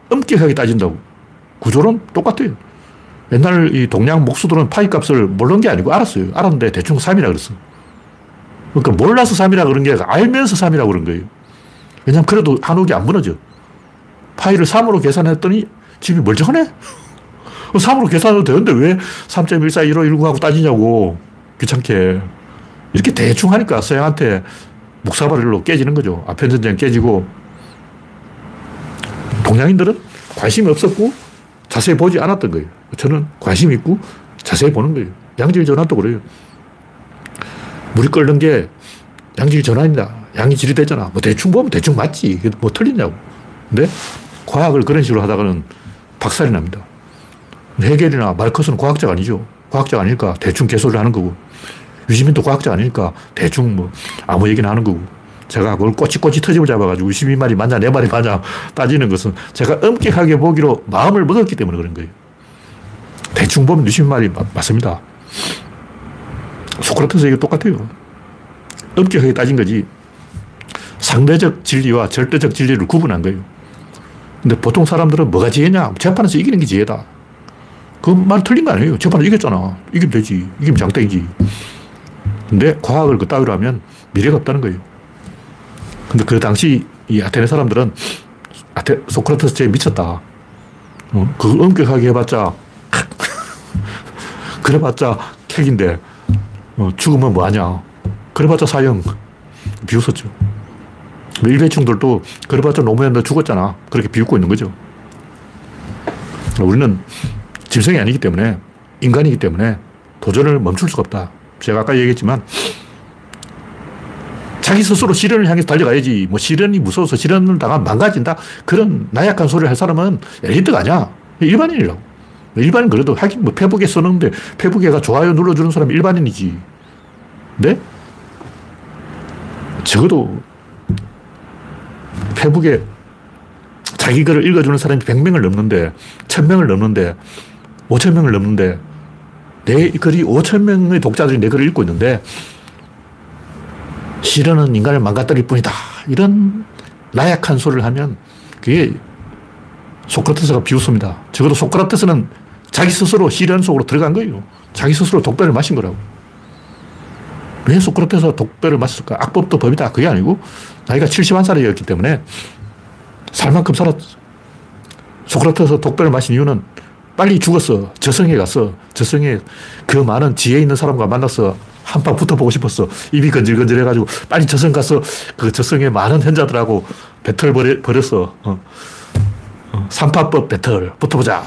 엄격하게 따진다고. 구조는 똑같아요. 옛날 이 동양 목수들은 파이 값을 모르는 게 아니고 알았어요. 알았는데 대충 3이라 그랬어. 그러니까 몰라서 3이라 그런 게 알면서 3이라고 그런 거예요. 왜냐면 그래도 한옥이 안 무너져. 파이를 3으로 계산했더니 집이 멀쩡하네? *laughs* 3으로 계산해도 되는데 왜 3.141519하고 따지냐고. 귀찮게. 이렇게 대충 하니까 서양한테 묵사발로 깨지는 거죠. 아편 전쟁 깨지고 동양인들은 관심이 없었고 자세히 보지 않았던 거예요. 저는 관심 있고 자세히 보는 거예요. 양질 전환도 그래요. 물이 끓는 게 양질 전환이다. 양이 질이 되잖아. 뭐 대충 보면 대충 맞지. 뭐 틀리냐고. 근데 과학을 그런 식으로 하다가는 박살이 납니다. 해겔이나 마르커스는 과학자가 아니죠. 과학자가 아닐까 대충 개소리를 하는 거고. 유시민도 과학자 아니니까 대충 뭐 아무 얘기나 하는 거고. 제가 그걸 꼬치꼬치 터집을 잡아가지고 유시민 말이 맞냐 내 말이 맞냐 따지는 것은 제가 엄격하게 보기로 마음을 먹었기 때문에 그런 거예요. 대충 보면 유시민 말이 마, 맞습니다. 소크라테스 얘기 똑같아요. 엄격하게 따진 거지. 상대적 진리와 절대적 진리를 구분한 거예요. 근데 보통 사람들은 뭐가 지혜냐? 재판에서 이기는 게 지혜다. 그 말 틀린 거 아니에요. 재판에서 이겼잖아. 이기면 되지. 이기면 장땡이지. 근데 과학을 그 따위로 하면 미래가 없다는 거예요. 근데 그 당시 이 아테네 사람들은 아테, 소크라테스 제 미쳤다. 어, 그걸 엄격하게 해봤자, *laughs* 그래봤자 객인데, 어, 죽으면 뭐하냐. 그래봤자 사형. 비웃었죠. 일베충들도 그래봤자 노무현 너 죽었잖아. 그렇게 비웃고 있는 거죠. 우리는 짐승이 아니기 때문에, 인간이기 때문에 도전을 멈출 수가 없다. 제가 아까 얘기했지만, 자기 스스로 시련을 향해서 달려가야지. 뭐 시련이 무서워서 시련을 당하면 망가진다. 그런 나약한 소리를 할 사람은 엘리트가 아니야. 일반인이라고. 일반인 그래도 하긴 뭐 페북에 써놓는데 페북에가 좋아요 눌러주는 사람이 일반인이지. 네? 적어도 페북에 자기 글을 읽어주는 사람이 100명을 넘는데, 1000명을 넘는데, 5000명을 넘는데, 내 글이 5000명의 독자들이 내 글을 읽고 있는데, 시련은 인간을 망가뜨릴 뿐이다. 이런 나약한 소리를 하면 그게 소크라테스가 비웃습니다. 적어도 소크라테스는 자기 스스로 시련 속으로 들어간 거예요. 자기 스스로 독배를 마신 거라고. 왜 소크라테스가 독배를 마셨을까? 악법도 법이다. 그게 아니고 나이가 71살이었기 때문에 살 만큼 살았 소크라테스 독배를 마신 이유는 빨리 죽었어. 저승에 갔어. 저승에 그 많은 지혜 있는 사람과 만나서 한 방 붙어보고 싶었어. 입이 건질건질해가지고 빨리 저승 가서 그 저승에 많은 현자들하고 배틀 벌여, 벌였어. 어. 어, 삼파법 배틀 붙어보자.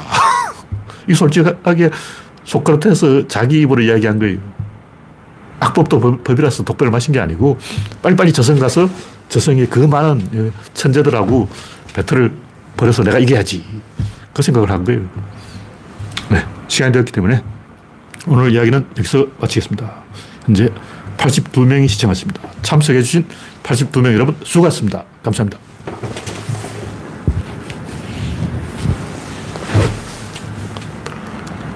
*laughs* 이 솔직하게 소크라테스 자기 입으로 이야기한 거예요. 악법도 법, 이라서 독배를 마신 게 아니고 빨리빨리 저승 가서 저승에 그 많은 천재들하고 배틀을 벌여서 내가 이겨야지. 그 생각을 한 거예요. 네. 시간이 되었기 때문에 오늘 이야기는 여기서 마치겠습니다. 현재 82명이 시청하셨습니다. 참석해주신 82명 여러분 수고하셨습니다. 감사합니다.